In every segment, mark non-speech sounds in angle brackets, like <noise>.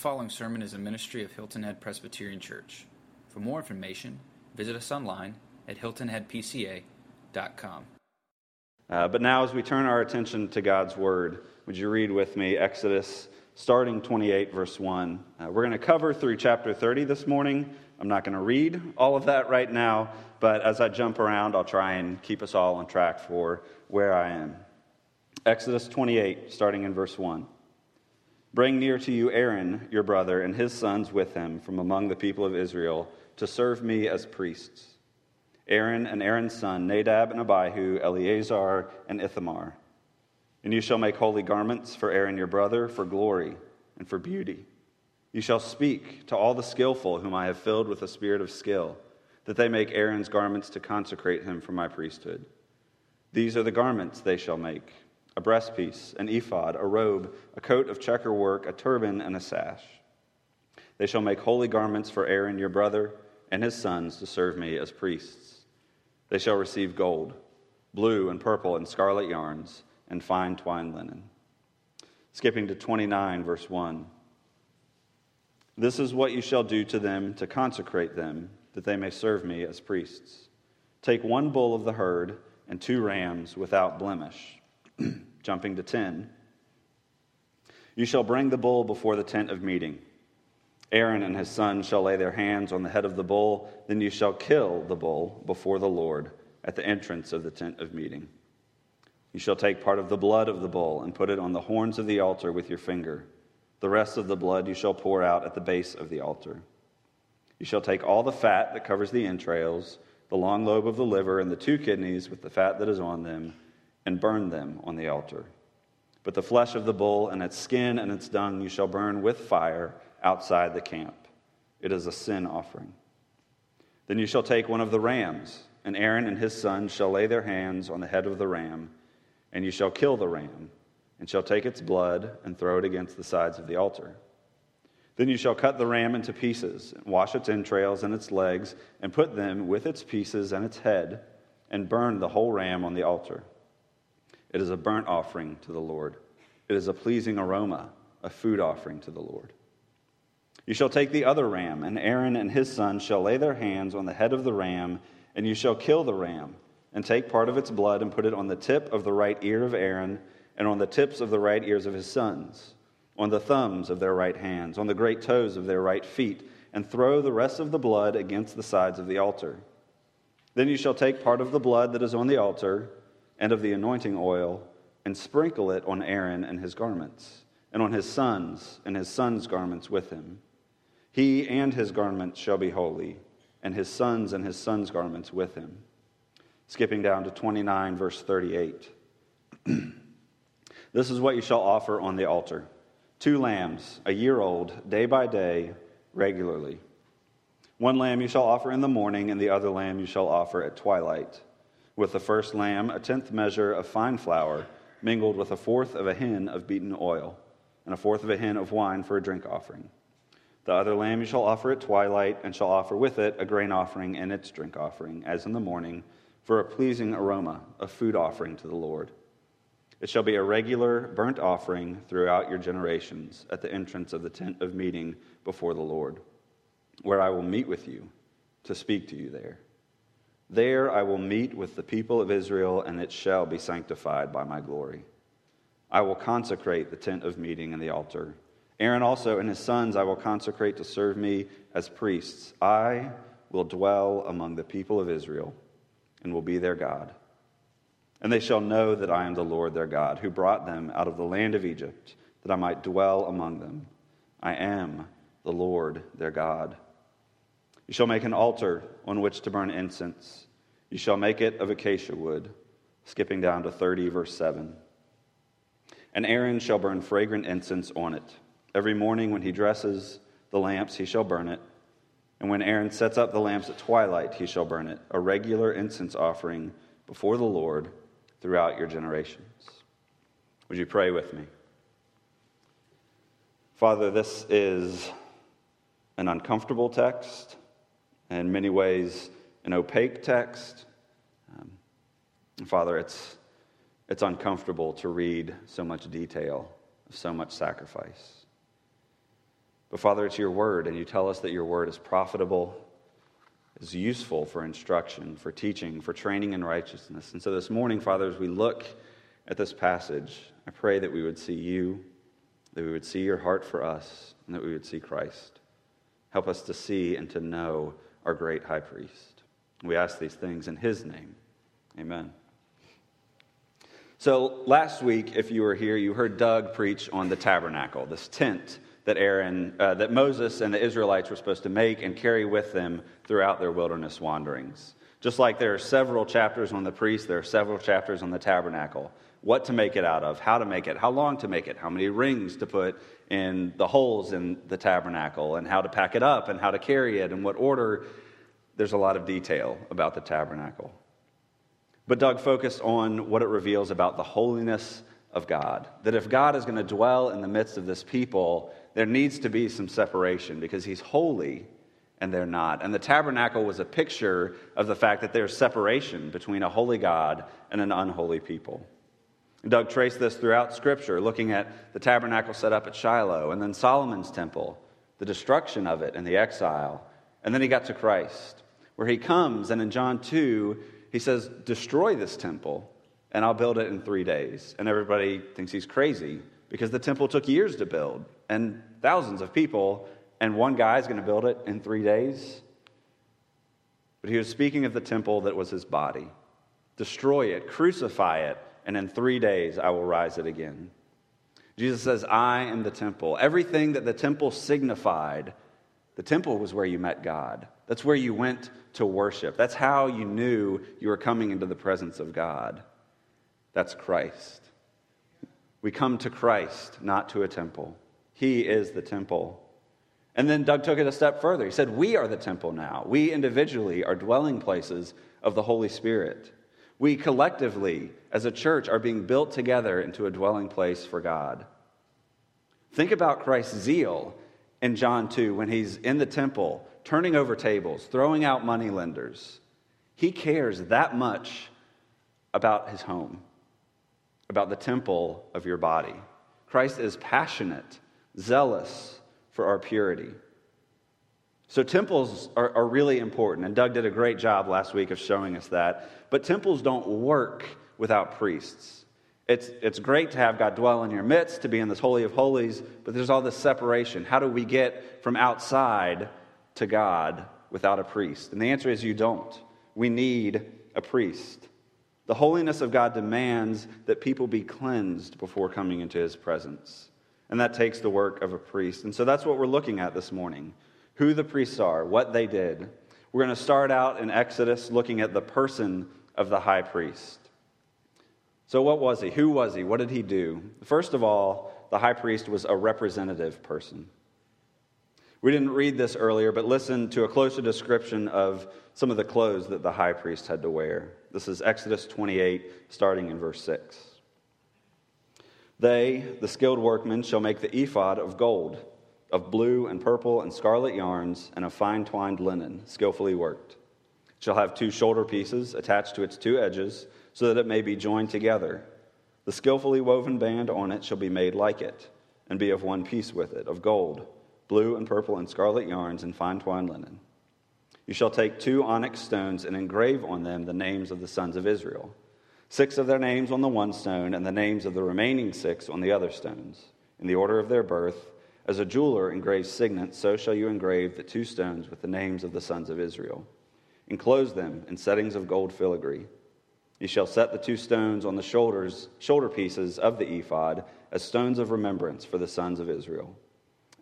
following sermon is a ministry of Hilton Head Presbyterian Church. For more information, visit us online at hiltonheadpca.com. Uh, but now, as we turn our attention to God's Word, would you read with me Exodus starting 28, verse 1? Uh, we're going to cover through chapter 30 this morning. I'm not going to read all of that right now, but as I jump around, I'll try and keep us all on track for where I am. Exodus 28, starting in verse 1. Bring near to you Aaron, your brother, and his sons with him from among the people of Israel to serve me as priests. Aaron and Aaron's son, Nadab and Abihu, Eleazar and Ithamar. And you shall make holy garments for Aaron your brother for glory and for beauty. You shall speak to all the skillful whom I have filled with a spirit of skill, that they make Aaron's garments to consecrate him for my priesthood. These are the garments they shall make a breastpiece, an ephod, a robe, a coat of checker work, a turban, and a sash. They shall make holy garments for Aaron your brother and his sons to serve me as priests. They shall receive gold, blue and purple and scarlet yarns, and fine twined linen. Skipping to 29, verse 1. This is what you shall do to them to consecrate them, that they may serve me as priests. Take one bull of the herd and two rams without blemish <clears throat> Jumping to 10. You shall bring the bull before the tent of meeting. Aaron and his sons shall lay their hands on the head of the bull. Then you shall kill the bull before the Lord at the entrance of the tent of meeting. You shall take part of the blood of the bull and put it on the horns of the altar with your finger. The rest of the blood you shall pour out at the base of the altar. You shall take all the fat that covers the entrails, the long lobe of the liver, and the two kidneys with the fat that is on them and burn them on the altar. But the flesh of the bull and its skin and its dung you shall burn with fire outside the camp. It is a sin offering. Then you shall take one of the rams, and Aaron and his sons shall lay their hands on the head of the ram, and you shall kill the ram, and shall take its blood and throw it against the sides of the altar. Then you shall cut the ram into pieces, and wash its entrails and its legs, and put them with its pieces and its head, and burn the whole ram on the altar. It is a burnt offering to the Lord. It is a pleasing aroma, a food offering to the Lord. You shall take the other ram, and Aaron and his sons shall lay their hands on the head of the ram, and you shall kill the ram, and take part of its blood and put it on the tip of the right ear of Aaron, and on the tips of the right ears of his sons, on the thumbs of their right hands, on the great toes of their right feet, and throw the rest of the blood against the sides of the altar. Then you shall take part of the blood that is on the altar, and of the anointing oil, and sprinkle it on Aaron and his garments, and on his sons and his sons' garments with him. He and his garments shall be holy, and his sons and his sons' garments with him. Skipping down to 29, verse 38. <clears throat> this is what you shall offer on the altar two lambs, a year old, day by day, regularly. One lamb you shall offer in the morning, and the other lamb you shall offer at twilight with the first lamb, a tenth measure of fine flour, mingled with a fourth of a hin of beaten oil, and a fourth of a hin of wine for a drink offering. The other lamb you shall offer at twilight, and shall offer with it a grain offering and its drink offering, as in the morning, for a pleasing aroma, a food offering to the Lord. It shall be a regular burnt offering throughout your generations at the entrance of the tent of meeting before the Lord, where I will meet with you to speak to you there. There I will meet with the people of Israel, and it shall be sanctified by my glory. I will consecrate the tent of meeting and the altar. Aaron also and his sons I will consecrate to serve me as priests. I will dwell among the people of Israel and will be their God. And they shall know that I am the Lord their God, who brought them out of the land of Egypt, that I might dwell among them. I am the Lord their God. You shall make an altar on which to burn incense. You shall make it of acacia wood. Skipping down to 30, verse 7. And Aaron shall burn fragrant incense on it. Every morning when he dresses the lamps, he shall burn it. And when Aaron sets up the lamps at twilight, he shall burn it, a regular incense offering before the Lord throughout your generations. Would you pray with me? Father, this is an uncomfortable text in many ways an opaque text. Um, Father, it's, it's uncomfortable to read so much detail, of so much sacrifice. But Father, it's your word, and you tell us that your word is profitable, is useful for instruction, for teaching, for training in righteousness. And so this morning, Father, as we look at this passage, I pray that we would see you, that we would see your heart for us, and that we would see Christ. Help us to see and to know our great high priest. We ask these things in his name. Amen. So, last week, if you were here, you heard Doug preach on the tabernacle, this tent that Aaron, uh, that Moses and the Israelites were supposed to make and carry with them throughout their wilderness wanderings. Just like there are several chapters on the priest, there are several chapters on the tabernacle. What to make it out of, how to make it, how long to make it, how many rings to put in the holes in the tabernacle, and how to pack it up, and how to carry it, and what order. There's a lot of detail about the tabernacle. But Doug focused on what it reveals about the holiness of God. That if God is going to dwell in the midst of this people, there needs to be some separation because he's holy and they're not. And the tabernacle was a picture of the fact that there's separation between a holy God and an unholy people. Doug traced this throughout Scripture, looking at the tabernacle set up at Shiloh, and then Solomon's temple, the destruction of it, and the exile. And then he got to Christ, where he comes, and in John 2, he says, Destroy this temple, and I'll build it in three days. And everybody thinks he's crazy because the temple took years to build and thousands of people, and one guy is going to build it in three days. But he was speaking of the temple that was his body. Destroy it, crucify it, and in three days I will rise it again. Jesus says, I am the temple. Everything that the temple signified, the temple was where you met God. That's where you went to worship. That's how you knew you were coming into the presence of God. That's Christ. We come to Christ, not to a temple. He is the temple. And then Doug took it a step further. He said, We are the temple now. We individually are dwelling places of the Holy Spirit. We collectively, as a church, are being built together into a dwelling place for God. Think about Christ's zeal in John 2 when he's in the temple turning over tables, throwing out money lenders. He cares that much about his home, about the temple of your body. Christ is passionate, zealous for our purity. So, temples are, are, really important, and Doug did a great job last week of showing us that. But temples don't work without priests. It's, it's great to have God dwell in your midst, to be in this Holy of Holies, but there's all this separation. How do we get from outside to God without a priest? And the answer is you don't. We need a priest. The holiness of God demands that people be cleansed before coming into his presence. And that takes the work of a priest. And so that's what we're looking at this morning who the priests are, what they did. We're going to start out in Exodus looking at the person of the high priest. So, what was he? Who was he? What did he do? First of all, the high priest was a representative person. We didn't read this earlier, but listen to a closer description of some of the clothes that the high priest had to wear. This is Exodus 28, starting in verse 6. They, the skilled workmen, shall make the ephod of gold, of blue and purple and scarlet yarns, and of fine twined linen, skillfully worked. It shall have two shoulder pieces attached to its two edges, so that it may be joined together. The skillfully woven band on it shall be made like it, and be of one piece with it, of gold blue and purple and scarlet yarns and fine twined linen. You shall take two onyx stones and engrave on them the names of the sons of Israel, six of their names on the one stone, and the names of the remaining six on the other stones, in the order of their birth. As a jeweler engraves signets, so shall you engrave the two stones with the names of the sons of Israel. Enclose them in settings of gold filigree. You shall set the two stones on the shoulders, shoulder pieces of the ephod as stones of remembrance for the sons of Israel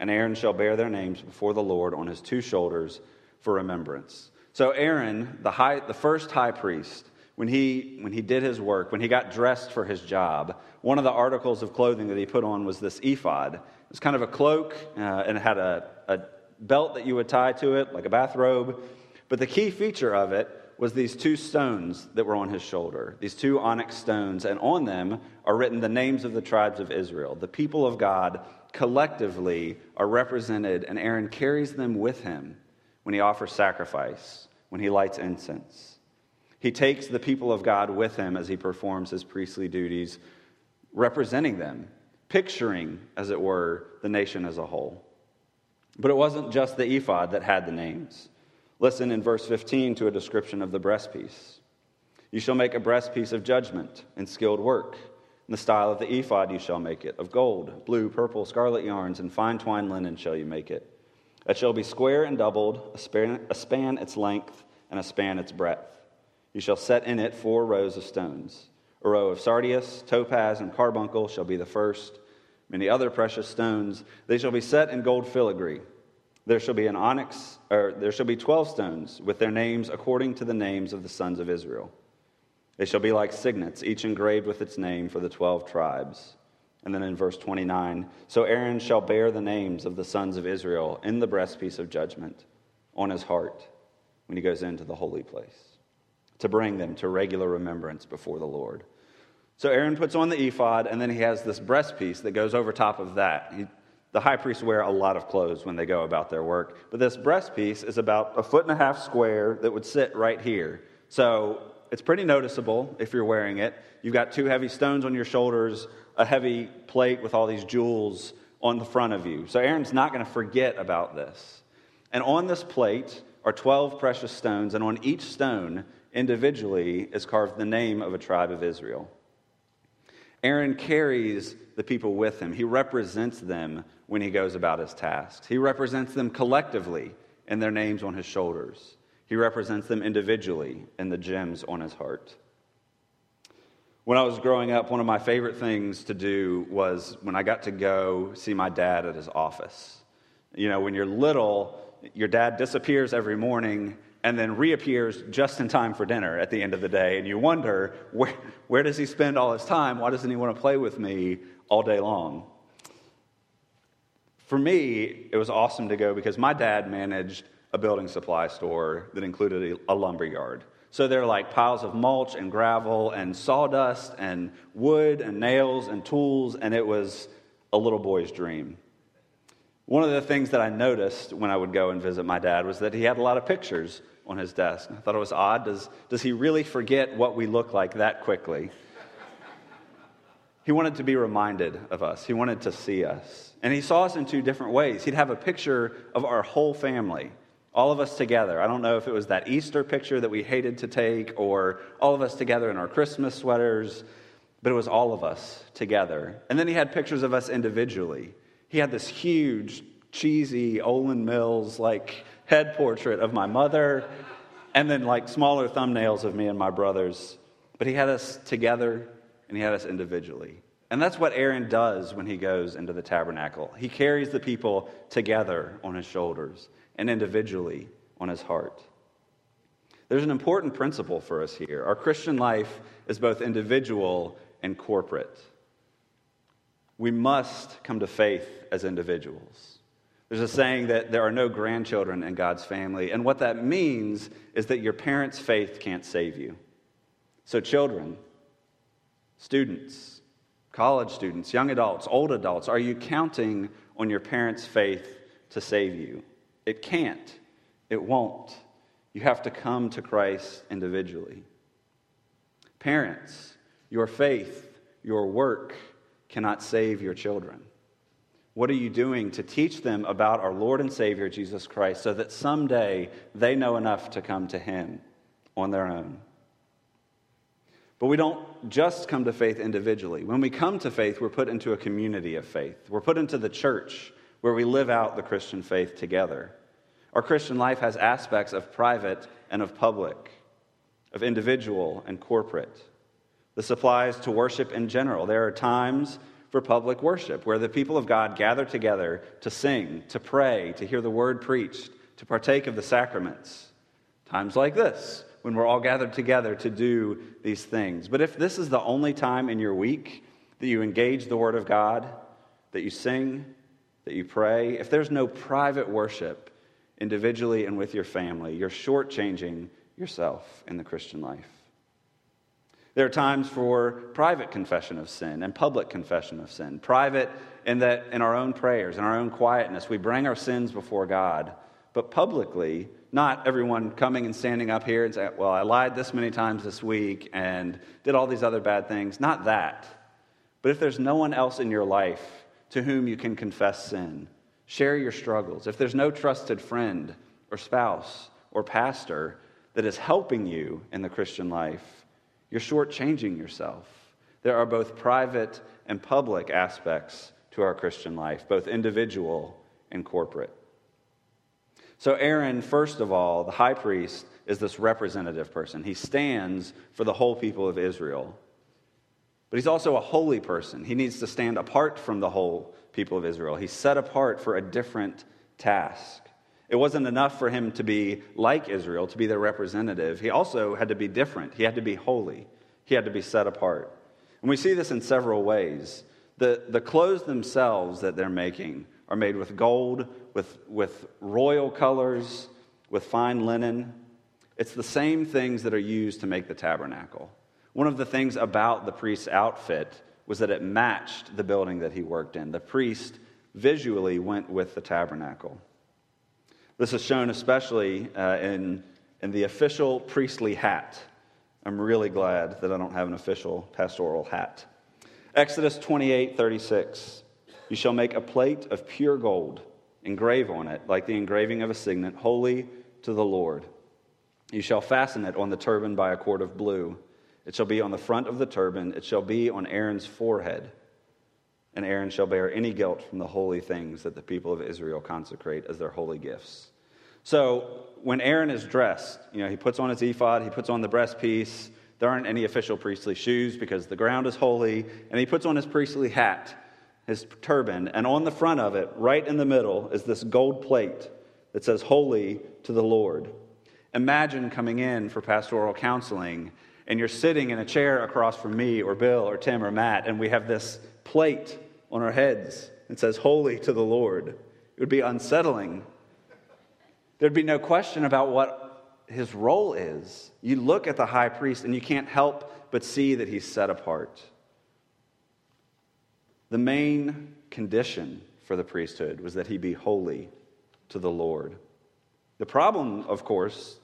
and Aaron shall bear their names before the Lord on his two shoulders for remembrance. So Aaron, the high, the first high priest, when he when he did his work, when he got dressed for his job, one of the articles of clothing that he put on was this ephod. It was kind of a cloak, uh, and it had a, a belt that you would tie to it, like a bathrobe. But the key feature of it was these two stones that were on his shoulder, these two onyx stones, and on them are written the names of the tribes of Israel, the people of God collectively are represented, and Aaron carries them with him when he offers sacrifice, when he lights incense. He takes the people of God with him as he performs his priestly duties, representing them, picturing, as it were, the nation as a whole. But it wasn't just the ephod that had the names. Listen in verse 15 to a description of the breastpiece. You shall make a breastpiece of judgment and skilled work. In the style of the ephod you shall make it. Of gold, blue, purple, scarlet yarns, and fine twined linen shall you make it. It shall be square and doubled, a span, a span its length, and a span its breadth. You shall set in it four rows of stones. A row of sardius, topaz, and carbuncle shall be the first. Many other precious stones. They shall be set in gold filigree. There shall be an onyx, or there shall be twelve stones with their names according to the names of the sons of Israel. They shall be like signets, each engraved with its name for the twelve tribes. And then in verse 29, so Aaron shall bear the names of the sons of Israel in the breastpiece of judgment on his heart when he goes into the holy place, to bring them to regular remembrance before the Lord. So Aaron puts on the ephod, and then he has this breastpiece that goes over top of that. He, the high priests wear a lot of clothes when they go about their work, but this breastpiece is about a foot and a half square that would sit right here. So it's pretty noticeable if you're wearing it. You've got two heavy stones on your shoulders, a heavy plate with all these jewels on the front of you. So Aaron's not going to forget about this. And on this plate are 12 precious stones, and on each stone individually is carved the name of a tribe of Israel. Aaron carries the people with him. He represents them when he goes about his tasks. He represents them collectively in their names on his shoulders. He represents them individually in the gems on his heart. When I was growing up, one of my favorite things to do was when I got to go see my dad at his office. You know, when you're little, your dad disappears every morning and then reappears just in time for dinner at the end of the day. And you wonder, where, where does he spend all his time? Why doesn't he want to play with me all day long? For me, it was awesome to go because my dad managed a building supply store that included a, a lumber yard. So there are like piles of mulch and gravel and sawdust and wood and nails and tools, and it was a little boy's dream. One of the things that I noticed when I would go and visit my dad was that he had a lot of pictures on his desk. I thought it was odd. Does, does he really forget what we look like that quickly? he wanted to be reminded of us, he wanted to see us. And he saw us in two different ways. He'd have a picture of our whole family all of us together. I don't know if it was that Easter picture that we hated to take or all of us together in our Christmas sweaters, but it was all of us together. And then he had pictures of us individually. He had this huge, cheesy Olan Mills like head portrait of my mother, and then like smaller thumbnails of me and my brothers. But he had us together and he had us individually. And that's what Aaron does when he goes into the tabernacle. He carries the people together on his shoulders and individually on his heart. There's an important principle for us here. Our Christian life is both individual and corporate. We must come to faith as individuals. There's a saying that there are no grandchildren in God's family, and what that means is that your parents' faith can't save you. So, children, students, college students, young adults, old adults, are you counting on your parents' faith to save you? It can't. It won't. You have to come to Christ individually. Parents, your faith, your work cannot save your children. What are you doing to teach them about our Lord and Savior Jesus Christ so that someday they know enough to come to Him on their own? But we don't just come to faith individually. When we come to faith, we're put into a community of faith. We're put into the church where we live out the Christian faith together. Our Christian life has aspects of private and of public, of individual and corporate. This applies to worship in general. There are times for public worship where the people of God gather together to sing, to pray, to hear the word preached, to partake of the sacraments. Times like this, when we're all gathered together to do these things. But if this is the only time in your week that you engage the word of God, that you sing, that you pray, if there's no private worship, individually and with your family. You're shortchanging yourself in the Christian life. There are times for private confession of sin and public confession of sin. Private in that in our own prayers, in our own quietness, we bring our sins before God, but publicly, not everyone coming and standing up here and saying, Well, I lied this many times this week and did all these other bad things. Not that. But if there's no one else in your life to whom you can confess sin, Share your struggles. If there's no trusted friend or spouse or pastor that is helping you in the Christian life, you're shortchanging yourself. There are both private and public aspects to our Christian life, both individual and corporate. So, Aaron, first of all, the high priest, is this representative person. He stands for the whole people of Israel. But he's also a holy person. He needs to stand apart from the whole people of Israel. He's set apart for a different task. It wasn't enough for him to be like Israel, to be their representative. He also had to be different. He had to be holy. He had to be set apart. And we see this in several ways. The, the clothes themselves that they're making are made with gold, with, with royal colors, with fine linen. It's the same things that are used to make the tabernacle. One of the things about the priest's outfit was that it matched the building that he worked in. The priest visually went with the tabernacle. This is shown especially uh, in, in the official priestly hat. I'm really glad that I don't have an official pastoral hat. Exodus 28 36. You shall make a plate of pure gold, engrave on it, like the engraving of a signet, holy to the Lord. You shall fasten it on the turban by a cord of blue. It shall be on the front of the turban, it shall be on Aaron's forehead. And Aaron shall bear any guilt from the holy things that the people of Israel consecrate as their holy gifts. So when Aaron is dressed, you know, he puts on his ephod, he puts on the breastpiece. There aren't any official priestly shoes because the ground is holy. And he puts on his priestly hat, his turban, and on the front of it, right in the middle, is this gold plate that says, Holy to the Lord. Imagine coming in for pastoral counseling and you're sitting in a chair across from me or Bill or Tim or Matt, and we have this plate on our heads and says, Holy to the Lord. It would be unsettling. There'd be no question about what his role is. You look at the high priest and you can't help but see that he's set apart. The main condition for the priesthood was that he be holy to the Lord. The problem, of course,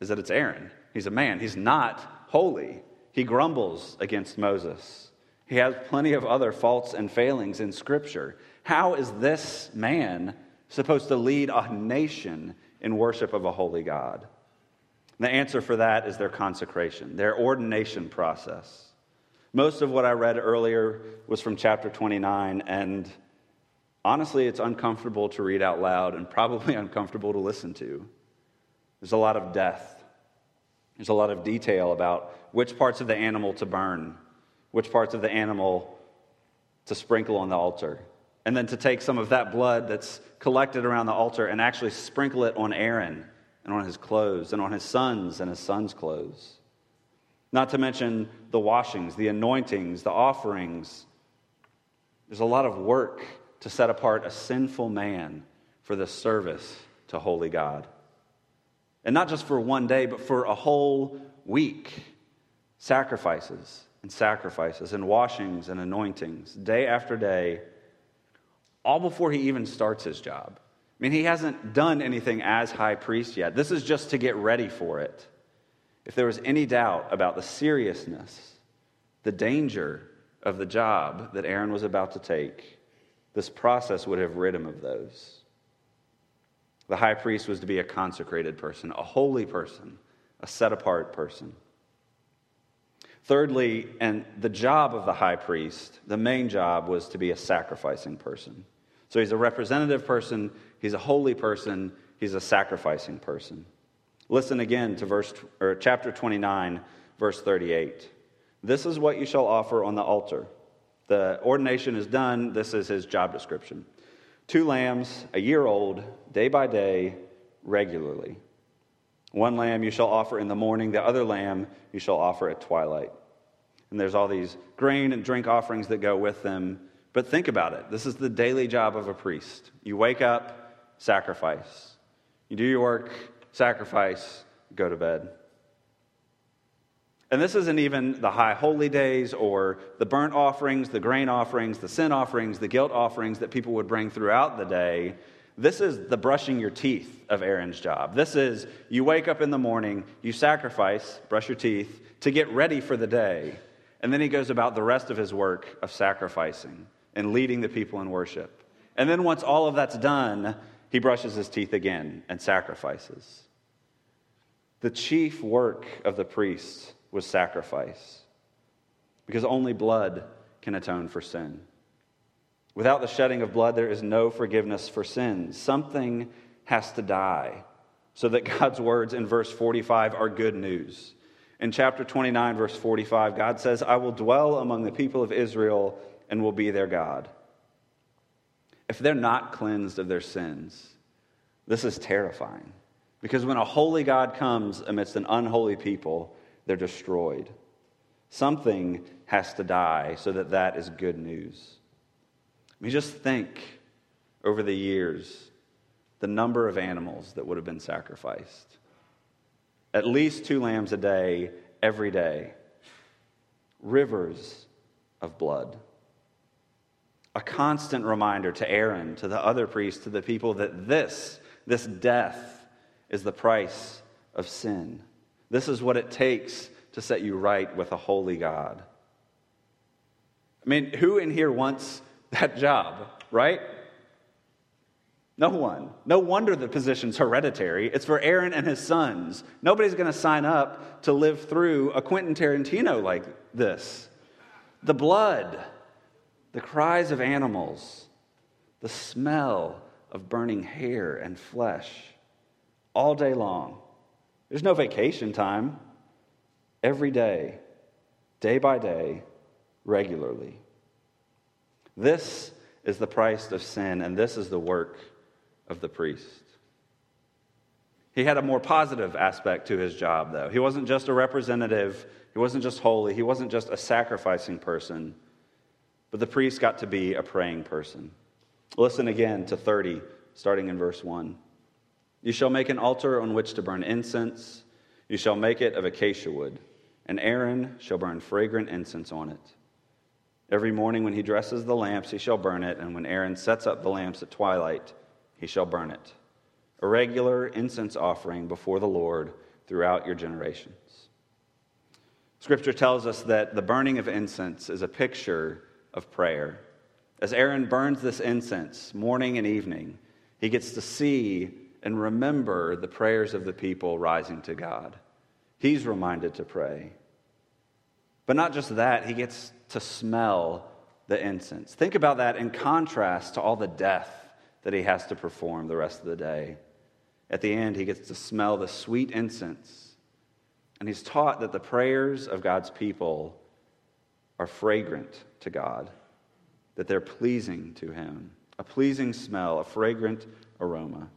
is that it's Aaron. He's a man, he's not holy. He grumbles against Moses. He has plenty of other faults and failings in Scripture. How is this man supposed to lead a nation in worship of a holy God? The answer for that is their consecration, their ordination process. Most of what I read earlier was from chapter 29, and honestly, it's uncomfortable to read out loud and probably <laughs> uncomfortable to listen to. There's a lot of death, there's a lot of detail about which parts of the animal to burn, which parts of the animal to sprinkle on the altar, and then to take some of that blood that's collected around the altar and actually sprinkle it on Aaron and on his clothes and on his sons and his sons' clothes. Not to mention the washings, the anointings, the offerings. There's a lot of work to set apart a sinful man for the service to holy God. And not just for one day, but for a whole week. Sacrifices and sacrifices and washings and anointings, day after day, all before he even starts his job. I mean, he hasn't done anything as high priest yet. This is just to get ready for it. If there was any doubt about the seriousness, the danger of the job that Aaron was about to take, this process would have rid him of those. The high priest was to be a consecrated person, a holy person, a set apart person. Thirdly, and the job of the high priest, the main job was to be a sacrificing person. So he's a representative person, he's a holy person, he's a sacrificing person. Listen again to verse or chapter 29, verse 38. This is what you shall offer on the altar. The ordination is done. This is his job description two lambs, a year old, day by day, regularly. One lamb you shall offer in the morning, the other lamb you shall offer at twilight. And there's all these grain and drink offerings that go with them. But think about it this is the daily job of a priest. You wake up, sacrifice. You do your work, sacrifice, go to bed. And this isn't even the high holy days or the burnt offerings, the grain offerings, the sin offerings, the guilt offerings that people would bring throughout the day. This is the brushing your teeth of Aaron's job. This is you wake up in the morning, you sacrifice, brush your teeth to get ready for the day. And then he goes about the rest of his work of sacrificing and leading the people in worship And then once all of that's done, he brushes his teeth again and sacrifices. The chief work of the priest was sacrifice, because only blood can atone for sin. Without the shedding of blood, there is no forgiveness for sins. Something has to die so that <laughs> God's words in verse 45 are good news. In chapter 29, verse 45, God says, I will dwell among the people of Israel and will be their God. If they're not cleansed of their sins, this is terrifying. Because when a holy God comes amidst an unholy people, they're destroyed. Something has to die so that that is good news. I mean, just think over the years the number of animals that would have been sacrificed. At least two lambs a day, every day. Rivers of blood. A constant reminder to Aaron, to the other priests, to the people that this, this death, is the price of sin. This is what it takes to set you right with a holy God. I mean, who in here wants that job, right? No one. No wonder the position's hereditary. It's for Aaron and his sons. Nobody's going to sign up to live through a Quentin Tarantino like this. The blood, the cries of animals, the smell of burning hair and flesh all day long. There's no vacation time. Every day, day by day, regularly. This is the price of sin, and this is the work of the priest. He had a more positive aspect to his job, though. He wasn't just a representative, he wasn't just holy, he wasn't just a sacrificing person, but the priest got to be a praying person. Listen again to 30, starting in verse 1. You shall make an altar on which to burn incense, you shall make it of acacia wood, and Aaron shall burn fragrant incense on it. Every morning when he dresses the lamps, he shall burn it, and when Aaron sets up the lamps at twilight, he shall burn it. A regular incense offering before the Lord throughout your generations. Scripture tells us that the burning of incense is a picture of prayer. As Aaron burns this incense morning and evening, he gets to see and remember the prayers of the people rising to God. He's reminded to pray. But not just that, he gets to smell the incense. Think about that in contrast to all the death that he has to perform the rest of the day. At the end, he gets to smell the sweet incense. And he's taught that the prayers of God's people are fragrant to God, that they're pleasing to him. A pleasing smell, a fragrant aroma.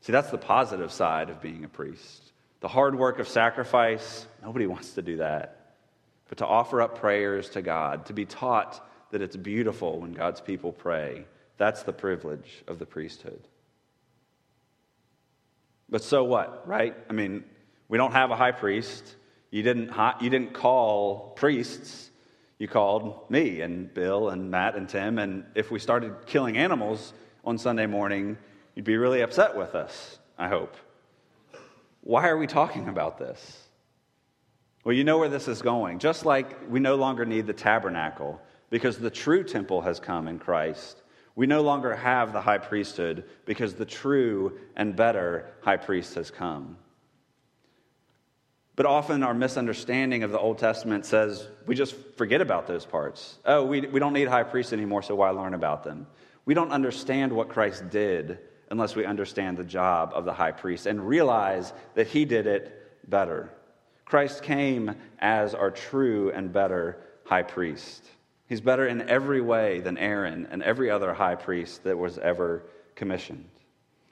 See, that's the positive side of being a priest. The hard work of sacrifice, nobody wants to do that. But to offer up prayers to God, to be taught that it's beautiful when God's people pray, that's the privilege of the priesthood. But so what, right? I mean, we don't have a high priest. You didn't, you didn't call priests. You called me and Bill and Matt and Tim. And if we started killing animals on Sunday morning, you'd be really upset with us, I hope. Why are we talking about this? Well, you know where this is going. Just like we no longer need the tabernacle because the true temple has come in Christ, we no longer have the high priesthood because the true and better high priest has come. But often our misunderstanding of the Old Testament says we just forget about those parts. Oh, we, we don't need high priests anymore, so why learn about them? We don't understand what Christ did unless we understand the job of the high priest and realize that he did it better. Christ came as our true and better high priest. He's better in every way than Aaron and every other high priest that was ever commissioned.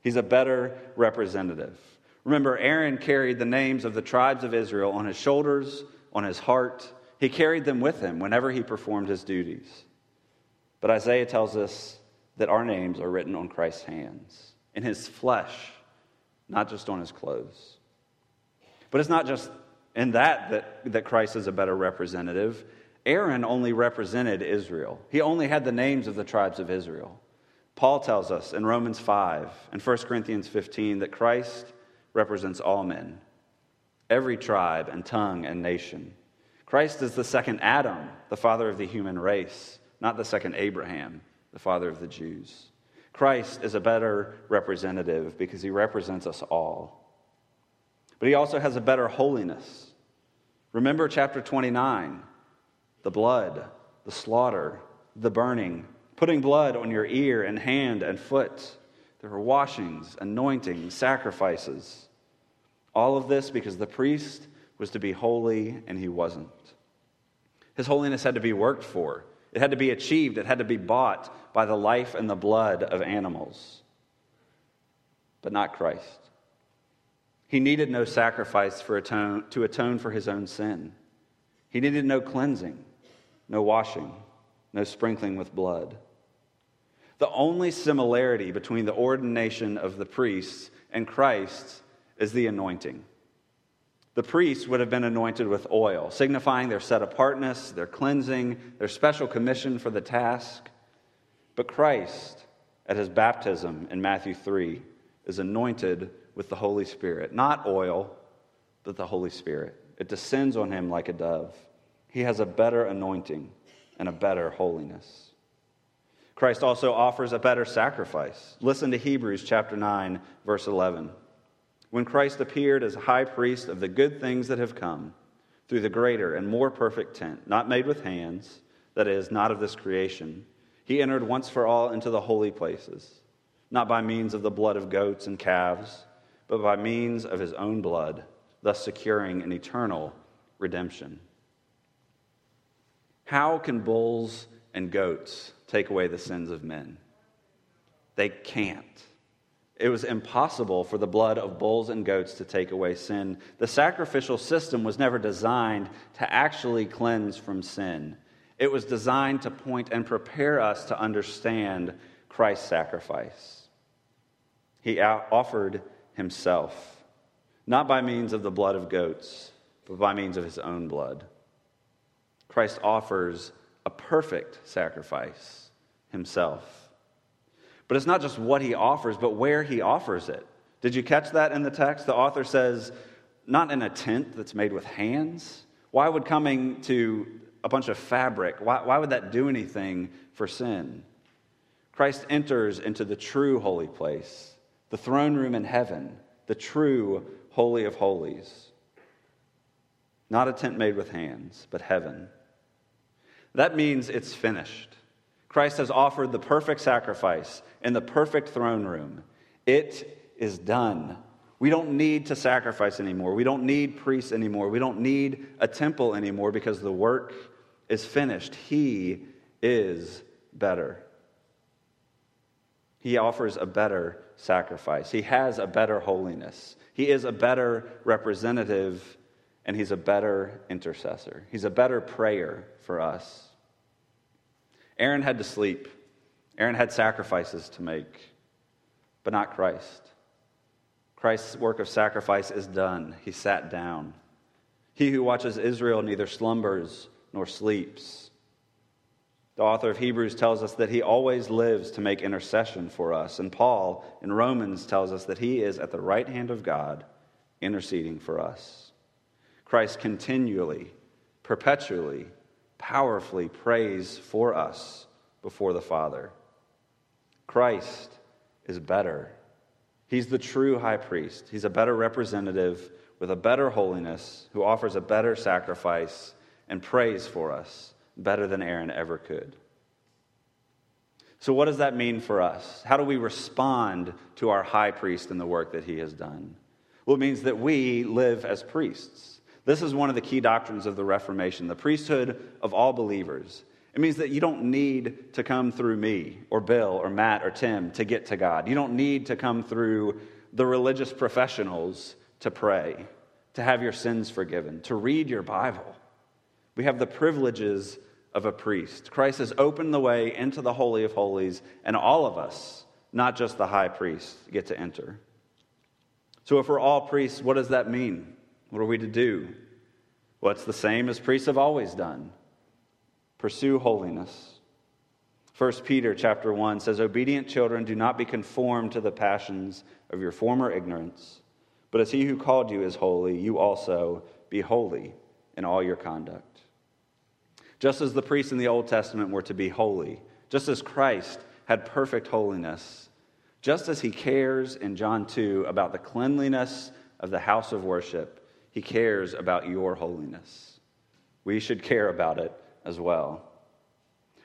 He's a better representative. Remember, Aaron carried the names of the tribes of Israel on his shoulders, on his heart. He carried them with him whenever he performed his duties. But Isaiah tells us that our names are written on Christ's hands, in his flesh, not just on his clothes. But it's not just in that that, that Christ is a better representative. Aaron only represented Israel, he only had the names of the tribes of Israel. Paul tells us in Romans 5 and 1 Corinthians 15 that Christ represents all men, every tribe and tongue and nation. Christ is the second Adam, the father of the human race not the second Abraham, the father of the Jews. Christ is a better representative because he represents us all. But he also has a better holiness. Remember chapter 29 the blood, the slaughter, the burning, putting blood on your ear and hand and foot. There were washings, anointings, sacrifices. All of this because the priest was to be holy and he wasn't. His holiness had to be worked for, it had to be achieved, it had to be bought by the life and the blood of animals. But not Christ. He needed no sacrifice atone, to atone for his own sin. He needed no cleansing, no washing, no sprinkling with blood. The only similarity between the ordination of the priests and Christ is the anointing. The priests would have been anointed with oil, signifying their set apartness, their cleansing, their special commission for the task. But Christ, at his baptism in Matthew 3, is anointed with the Holy Spirit. Not oil, but the Holy Spirit. It descends on him like a dove. He has a better anointing and a better holiness. Christ also offers a better sacrifice. Listen to Hebrews chapter 9, verse 11 when Christ appeared as high priest of the good things that have come through the greater and more perfect tent, not made with hands, that is, not of this creation, he entered once for all into the holy places, not by means of the blood of goats and calves, but by means of his own blood, thus securing an eternal redemption. How can bulls and goats take away the sins of men? They can't. It was impossible for the blood of bulls and goats to take away sin. The sacrificial system was never designed to actually cleanse from sin. It was designed to point and prepare us to understand Christ's sacrifice. He offered himself, not by means of the blood of goats, but by means of his own blood. Christ offers a perfect sacrifice himself. But it's not just what he offers, but where he offers it. Did you catch that in the text? The author says, not in a tent that's made with hands. Why would coming to a bunch of fabric, why, why would that do anything for sin? Christ enters into the true holy place, the throne room in heaven, the true Holy of Holies. Not a tent made with hands, but heaven. That means it's finished. Christ has offered the perfect sacrifice in the perfect throne room. It is done. We don't need to sacrifice anymore. We don't need priests anymore. We don't need a temple anymore because the work is finished. He is better. He offers a better sacrifice. He has a better holiness. He is a better representative, and he's a better intercessor. He's a better prayer for us. Aaron had to sleep, Aaron had sacrifices to make, but not Christ. Christ's work of sacrifice is done. He sat down. He who watches Israel neither slumbers nor sleeps. The author of Hebrews tells us that he always lives to make intercession for us. And Paul in Romans tells us that he is at the right hand of God interceding for us. Christ continually, perpetually powerfully prays for us before the Father. Christ is better. He's the true high priest. He's a better representative with a better holiness who offers a better sacrifice and prays for us better than Aaron ever could. So, what does that mean for us? How do we respond to our high priest and the work that he has done? Well, it means that we live as priests. This is one of the key doctrines of the Reformation the priesthood of all believers. It means that you don't need to come through me or Bill or Matt or Tim to get to God. You don't need to come through the religious professionals to pray, to have your sins forgiven, to read your Bible. We have the privileges of a priest. Christ has opened the way into the Holy of Holies, and all of us, not just the high priest, get to enter. So, if we're all priests, what does that mean? What are we to do? Well, it's the same as priests have always done pursue holiness. 1 Peter chapter 1 says, Obedient children, do not be conformed to the passions of your former ignorance, but as he who called you is holy, you also be holy in all your conduct. Just as the priests in the Old Testament were to be holy, just as Christ had perfect holiness, just as he cares in John 2 about the cleanliness of the house of worship, he cares about your holiness. We should care about it as well.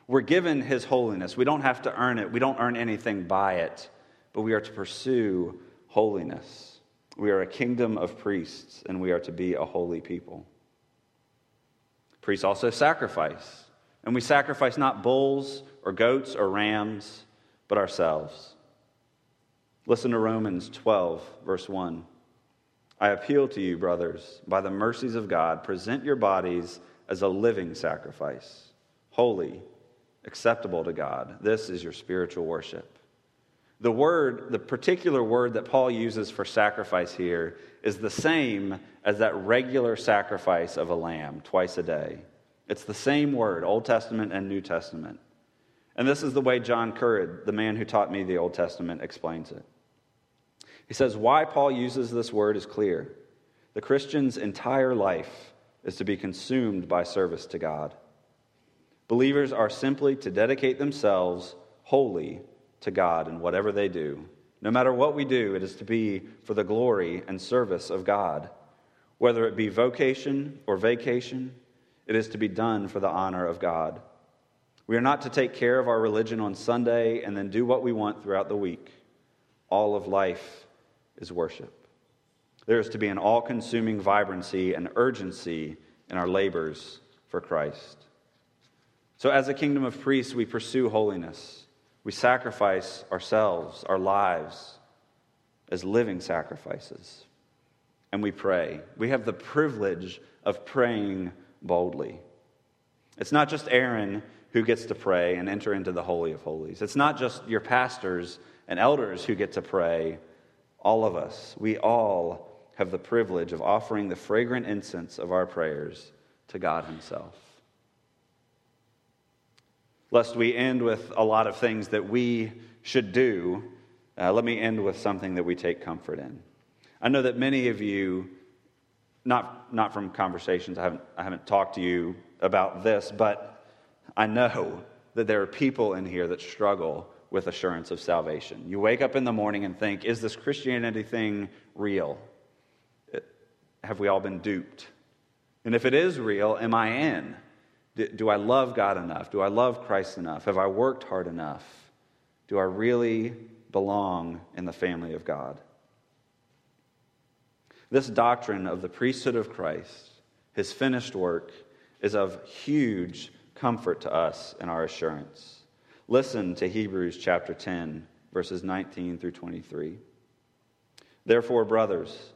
We're given his holiness. We don't have to earn it, we don't earn anything by it, but we are to pursue holiness. We are a kingdom of priests, and we are to be a holy people. Priests also sacrifice, and we sacrifice not bulls or goats or rams, but ourselves. Listen to Romans 12, verse 1. I appeal to you, brothers, by the mercies of God, present your bodies as a living sacrifice, holy acceptable to God. This is your spiritual worship. The word, the particular word that Paul uses for sacrifice here, is the same as that regular sacrifice of a lamb twice a day. It's the same word, Old Testament and New Testament. And this is the way John Currid, the man who taught me the Old Testament, explains it. He says, Why Paul uses this word is clear. The Christian's entire life is to be consumed by service to God. Believers are simply to dedicate themselves wholly to God in whatever they do. No matter what we do, it is to be for the glory and service of God. Whether it be vocation or vacation, it is to be done for the honor of God. We are not to take care of our religion on Sunday and then do what we want throughout the week. All of life is worship. There is to be an all consuming vibrancy and urgency in our labors for Christ. So, as a kingdom of priests, we pursue holiness. We sacrifice ourselves, our lives, as living sacrifices. And we pray. We have the privilege of praying boldly. It's not just Aaron who gets to pray and enter into the Holy of Holies, it's not just your pastors and elders who get to pray. All of us, we all have the privilege of offering the fragrant incense of our prayers to God Himself lest we end with a lot of things that we should do, uh, let me end with something that we take comfort in. I know that many of you, not, not from conversations, I haven't, I haven't talked to you about this, but I know that there are people in here that struggle with assurance of salvation. You wake up in the morning and think, is this Christianity thing real? Have we all been duped? And if it is real, am I in? Do I love God enough? Do I love Christ enough? Have I worked hard enough? Do I really belong in the family of God? This doctrine of the priesthood of Christ, his finished work, is of huge comfort to us in our assurance. Listen to Hebrews chapter 10, verses 19 through 23. Therefore, brothers,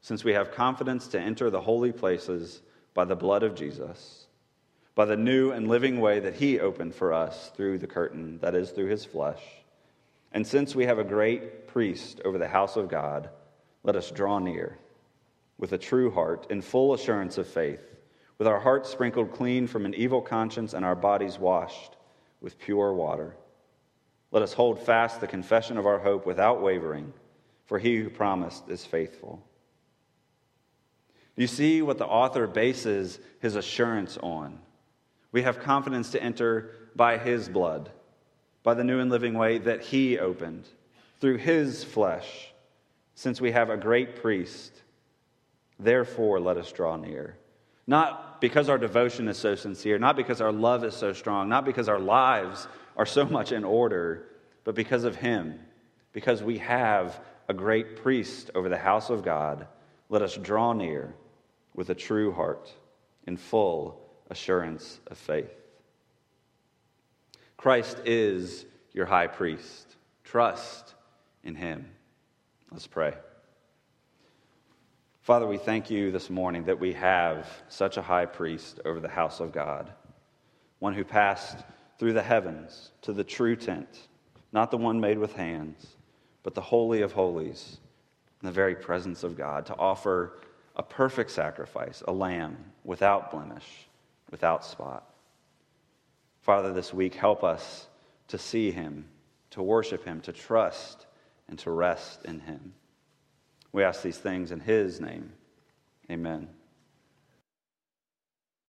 since we have confidence to enter the holy places by the blood of Jesus, by the new and living way that he opened for us through the curtain, that is, through his flesh. And since we have a great priest over the house of God, let us draw near with a true heart in full assurance of faith, with our hearts sprinkled clean from an evil conscience and our bodies washed with pure water. Let us hold fast the confession of our hope without wavering, for he who promised is faithful. You see what the author bases his assurance on. We have confidence to enter by his blood, by the new and living way that he opened, through his flesh, since we have a great priest. Therefore, let us draw near. Not because our devotion is so sincere, not because our love is so strong, not because our lives are so much in order, but because of him, because we have a great priest over the house of God. Let us draw near with a true heart, in full assurance of faith. Christ is your high priest. Trust in him. Let's pray. Father, we thank you this morning that we have such a high priest over the house of God, one who passed through the heavens to the true tent, not the one made with hands, but the Holy of Holies, in the very presence of God, to offer a perfect sacrifice, a lamb without blemish without spot. Father, this week, help us to see him, to worship him, to trust, and to rest in him. We ask these things in his name. Amen.